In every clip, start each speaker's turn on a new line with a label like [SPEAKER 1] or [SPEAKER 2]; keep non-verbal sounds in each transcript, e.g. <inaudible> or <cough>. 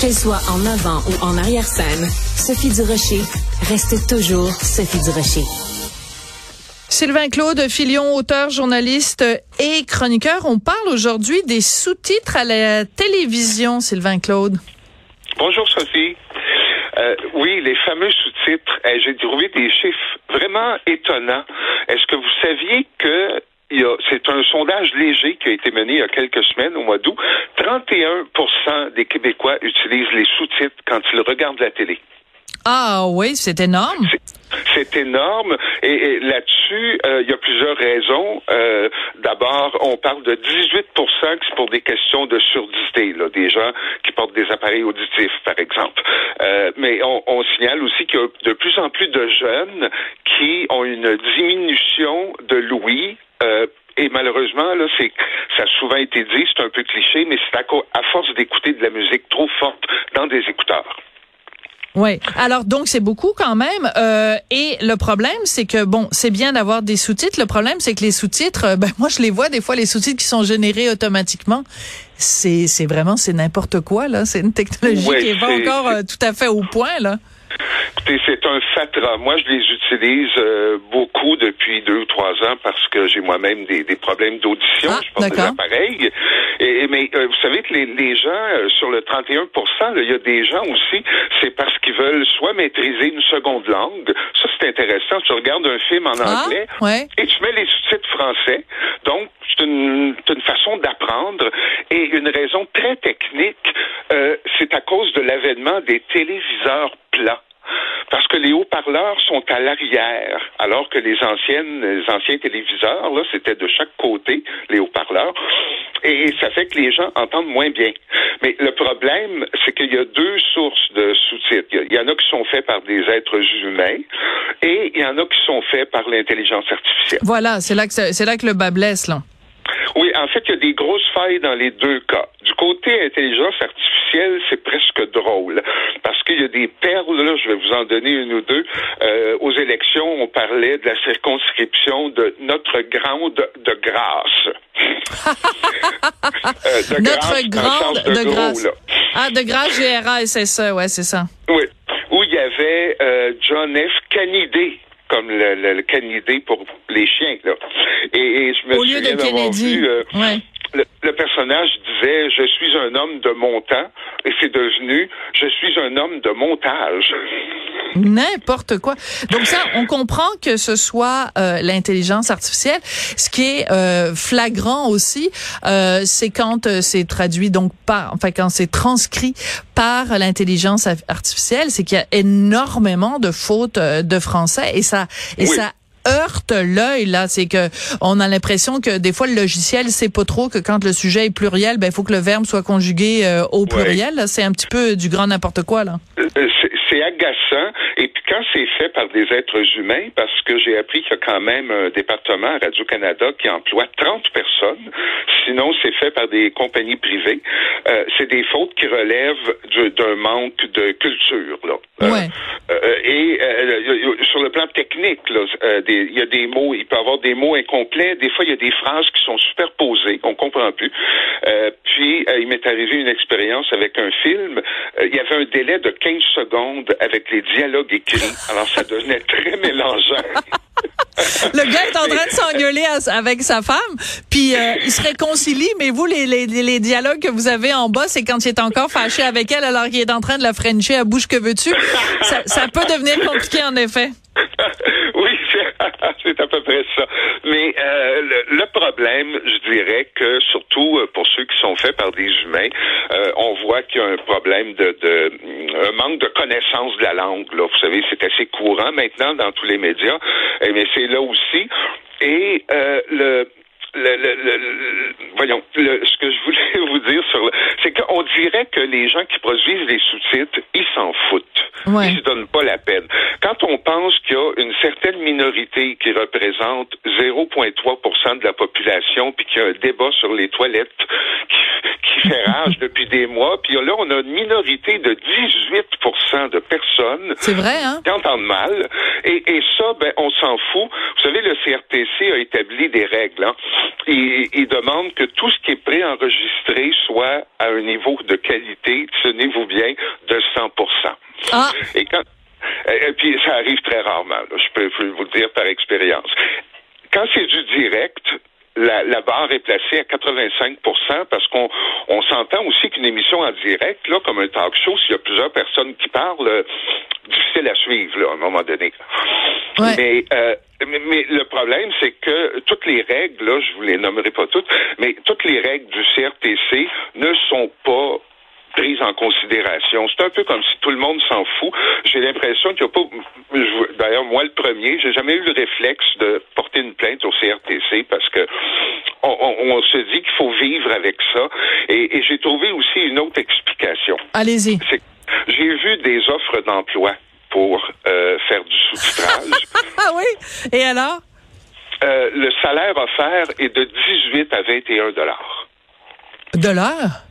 [SPEAKER 1] Qu'elle soit en avant ou en arrière-scène, Sophie Durocher reste toujours Sophie Durocher.
[SPEAKER 2] Sylvain Claude Filion, auteur, journaliste et chroniqueur. On parle aujourd'hui des sous-titres à la télévision, Sylvain Claude.
[SPEAKER 3] Bonjour Sophie. Euh, oui, les fameux sous-titres. Eh, j'ai trouvé des chiffres vraiment étonnants. Est-ce que vous saviez que c'est un sondage léger qui a été mené il y a quelques semaines, au mois d'août. 31% des Québécois utilisent les sous-titres quand ils regardent la télé.
[SPEAKER 2] Ah oui, c'est énorme.
[SPEAKER 3] C'est énorme. Et, là-dessus, euh, il y a plusieurs raisons. Euh, d'abord, on parle de 18 que c'est pour des questions de surdité, là, des gens qui portent des appareils auditifs, par exemple. Euh, mais on, signale aussi qu'il y a de plus en plus de jeunes qui ont une diminution de l'ouïe. et malheureusement, là, c'est, ça a souvent été dit, c'est un peu cliché, mais c'est à, à force d'écouter de la musique trop forte dans des écouteurs.
[SPEAKER 2] Oui. Alors donc c'est beaucoup quand même. Euh, et le problème c'est que bon c'est bien d'avoir des sous-titres. Le problème c'est que les sous-titres, euh, <laughs> ben moi je les vois des fois les sous-titres qui sont générés automatiquement. C'est c'est vraiment c'est n'importe quoi là. C'est une technologie qui est pas encore euh, tout à fait au point là.
[SPEAKER 3] Écoutez, c'est un fatras. Moi, je les utilise euh, beaucoup depuis deux ou trois ans parce que j'ai moi-même des, des, problèmes d'audition.
[SPEAKER 2] Ah,
[SPEAKER 3] je porte des appareils. Et, mais euh, vous savez que les, les gens, euh, sur le 31 il y a des gens aussi, c'est parce qu'ils veulent soit maîtriser une seconde langue. Ça, c'est intéressant. Tu regardes un film en
[SPEAKER 2] ah,
[SPEAKER 3] anglais
[SPEAKER 2] ouais.
[SPEAKER 3] et tu mets les sous-titres français. Donc, c'est une, une, façon d'apprendre. Et une raison très technique, c'est à cause de l'avènement des téléviseurs plats que les haut-parleurs sont à l'arrière, alors que les anciennes, les anciens téléviseurs, là, c'était de chaque côté, les haut-parleurs, et ça fait que les gens entendent moins bien. Mais le problème, c'est qu'il y a deux sources de sous-titres. Il y en a qui sont faits par des êtres humains, et il y en a qui sont faits par l'intelligence artificielle.
[SPEAKER 2] Voilà, c'est là que c'est là que le bas blesse, là.
[SPEAKER 3] Oui, en fait, il y a des grosses failles dans les deux cas. Du côté intelligence artificielle, c'est presque drôle parce qu'il y a des perles, là, je vais vous en donner une ou deux. Euh, aux élections, on parlait de la circonscription de Notre Grande de Grâce. <laughs>
[SPEAKER 2] euh, de Notre Grande de, de Grâce. Ah, de Grâce, GRA, c'est ça, ouais, c'est ça.
[SPEAKER 3] Oui. Où il y avait euh, John F. Kennedy comme le, le, le, canidé pour les chiens. Là. Et, et je me
[SPEAKER 2] Au lieu de Kennedy.
[SPEAKER 3] Vu, euh,
[SPEAKER 2] ouais.
[SPEAKER 3] Le, le, personnage disait Je suis un homme de montant et c'est devenu Je suis un homme de montage.
[SPEAKER 2] N'importe quoi. Donc ça, on comprend que ce soit euh, l'intelligence artificielle. Ce qui est euh, flagrant aussi, euh, c'est quand euh, c'est traduit donc par, enfin quand c'est transcrit par l'intelligence artificielle, c'est qu'il y a énormément de fautes euh, de français et ça et
[SPEAKER 3] oui.
[SPEAKER 2] ça heurte l'œil là, c'est que on a l'impression que des fois le logiciel sait pas trop que quand le sujet est pluriel, ben il faut que le verbe soit conjugué euh, au pluriel.
[SPEAKER 3] Ouais.
[SPEAKER 2] C'est un petit peu du grand n'importe quoi là.
[SPEAKER 3] C'est agaçant et puis quand c'est fait par des êtres humains, parce que j'ai appris qu'il y a quand même un département à Radio Canada qui emploie 30 personnes. Sinon, c'est fait par des compagnies privées. Euh, c'est des fautes qui relèvent d'un manque de culture là.
[SPEAKER 2] Ouais.
[SPEAKER 3] Euh, et euh, sur le plan technique, il y a des mots, il peut y avoir des mots incomplets. Des fois, il y a des phrases qui sont superposées, on comprend plus. Euh, puis, euh, il m'est arrivé une expérience avec un film. Euh, il y avait un délai de 15 secondes avec les dialogues écrits. Alors, ça devenait très mélangeant. <laughs>
[SPEAKER 2] Le gars est en train de s'engueuler avec sa femme, puis euh, il se réconcilie, mais vous, les, les, les, dialogues que vous avez en bas, c'est quand il est encore fâché avec elle alors qu'il est en train de la frencher à bouche que veux-tu? Ça, ça peut devenir compliqué, en effet. <laughs>
[SPEAKER 3] oui, <laughs> c'est à peu près ça. Mais euh, le, le, problème, je dirais que surtout pour ceux qui sont faits par des humains, euh, on voit qu'il y a un problème de, de, un manque de connaissance de la langue. Là. Vous savez, c'est assez courant maintenant dans tous les médias, mais c'est là aussi. Et euh, le le, le, le, voyons, ce que je voulais <laughs> vous dire sur c'est qu'on dirait que les gens qui produisent les sous-titres, ils s'en foutent.
[SPEAKER 2] Ouais.
[SPEAKER 3] Ils se donnent pas la peine. Quand on pense qu'il y a une certaine minorité qui représente 0,3% de la population, puis qu'il y a un débat sur les toilettes qui, qui <laughs> fait rage depuis des mois, puis là, on a une minorité de 18% de personnes
[SPEAKER 2] C'est vrai, hein?
[SPEAKER 3] qui entendent mal. Et, et ça, ben, on s'en fout. Vous savez, le CRTC a établi des règles. Hein? il, il, demande que tout ce qui est préenregistré soit à un niveau de qualité, tenez-vous bien, de 100%
[SPEAKER 2] ah.
[SPEAKER 3] Et quand et, puis ça arrive très rarement, je peux vous le dire par expérience. Quand c'est du direct, la, la, barre est placée à 85% parce qu'on on s'entend aussi qu'une émission en direct, là, comme un talk show, s'il y a plusieurs personnes qui parlent, euh, difficile à suivre là, à un moment donné. Mais, euh, mais, mais, le problème, c'est que toutes les règles, là, je vous les nommerai pas toutes, mais toutes les règles du CRTC ne sont pas prise en considération. C'est un peu comme si tout le monde s'en fout. J'ai l'impression qu'il n'y a pas. D'ailleurs, moi le premier, j'ai jamais eu le réflexe de porter une plainte au CRTC parce que on, se dit qu'il faut vivre avec ça. Et, j'ai trouvé aussi une autre explication.
[SPEAKER 2] Allez-y.
[SPEAKER 3] J'ai vu des offres d'emploi pour euh, faire du sous-titrage. <laughs>
[SPEAKER 2] ah oui? Et alors?
[SPEAKER 3] Euh, le salaire offert est de 18 à 21 dollars.
[SPEAKER 2] L'heure?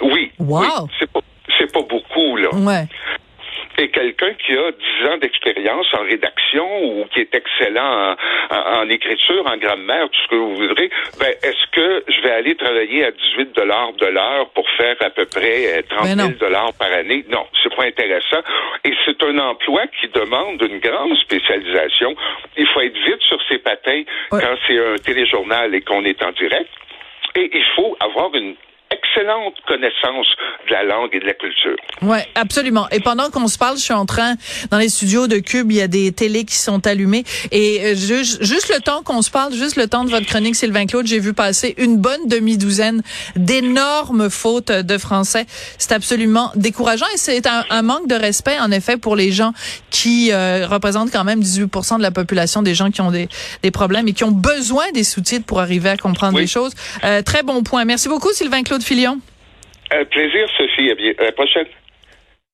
[SPEAKER 3] Oui.
[SPEAKER 2] Wow.
[SPEAKER 3] Oui, c'est pas, c'est pas beaucoup, là.
[SPEAKER 2] Ouais.
[SPEAKER 3] Et quelqu'un qui a 10 ans d'expérience en rédaction ou qui est excellent en, écriture, en grammaire, tout ce que vous voudrez, ben, est-ce que je vais aller travailler à 18 dollars de l'heure pour faire à peu près 30 euh, 000 ben dollars par année? Non, c'est pas intéressant. Et c'est un emploi qui demande une grande spécialisation. Il faut être vite sur ses patins quand c'est un téléjournal et qu'on est en direct. Et il faut avoir une excellente connaissance de la langue et de la culture.
[SPEAKER 2] Oui, absolument. Et pendant qu'on se parle, je suis en train, dans les studios de Cube, il y a des télés qui sont allumées. Et euh, juste, juste le temps qu'on se parle, juste le temps de votre chronique, Sylvain Claude, j'ai vu passer une bonne demi-douzaine d'énormes fautes de français. C'est absolument décourageant et c'est un, un, manque de respect, en effet, pour les gens qui euh, représentent quand même 18% de la population des gens qui ont des, des problèmes et qui ont besoin des sous-titres pour arriver à comprendre les choses. Euh, très bon point. Merci beaucoup, Sylvain Claude Filion.
[SPEAKER 3] Un plaisir, Sophie. À la prochaine.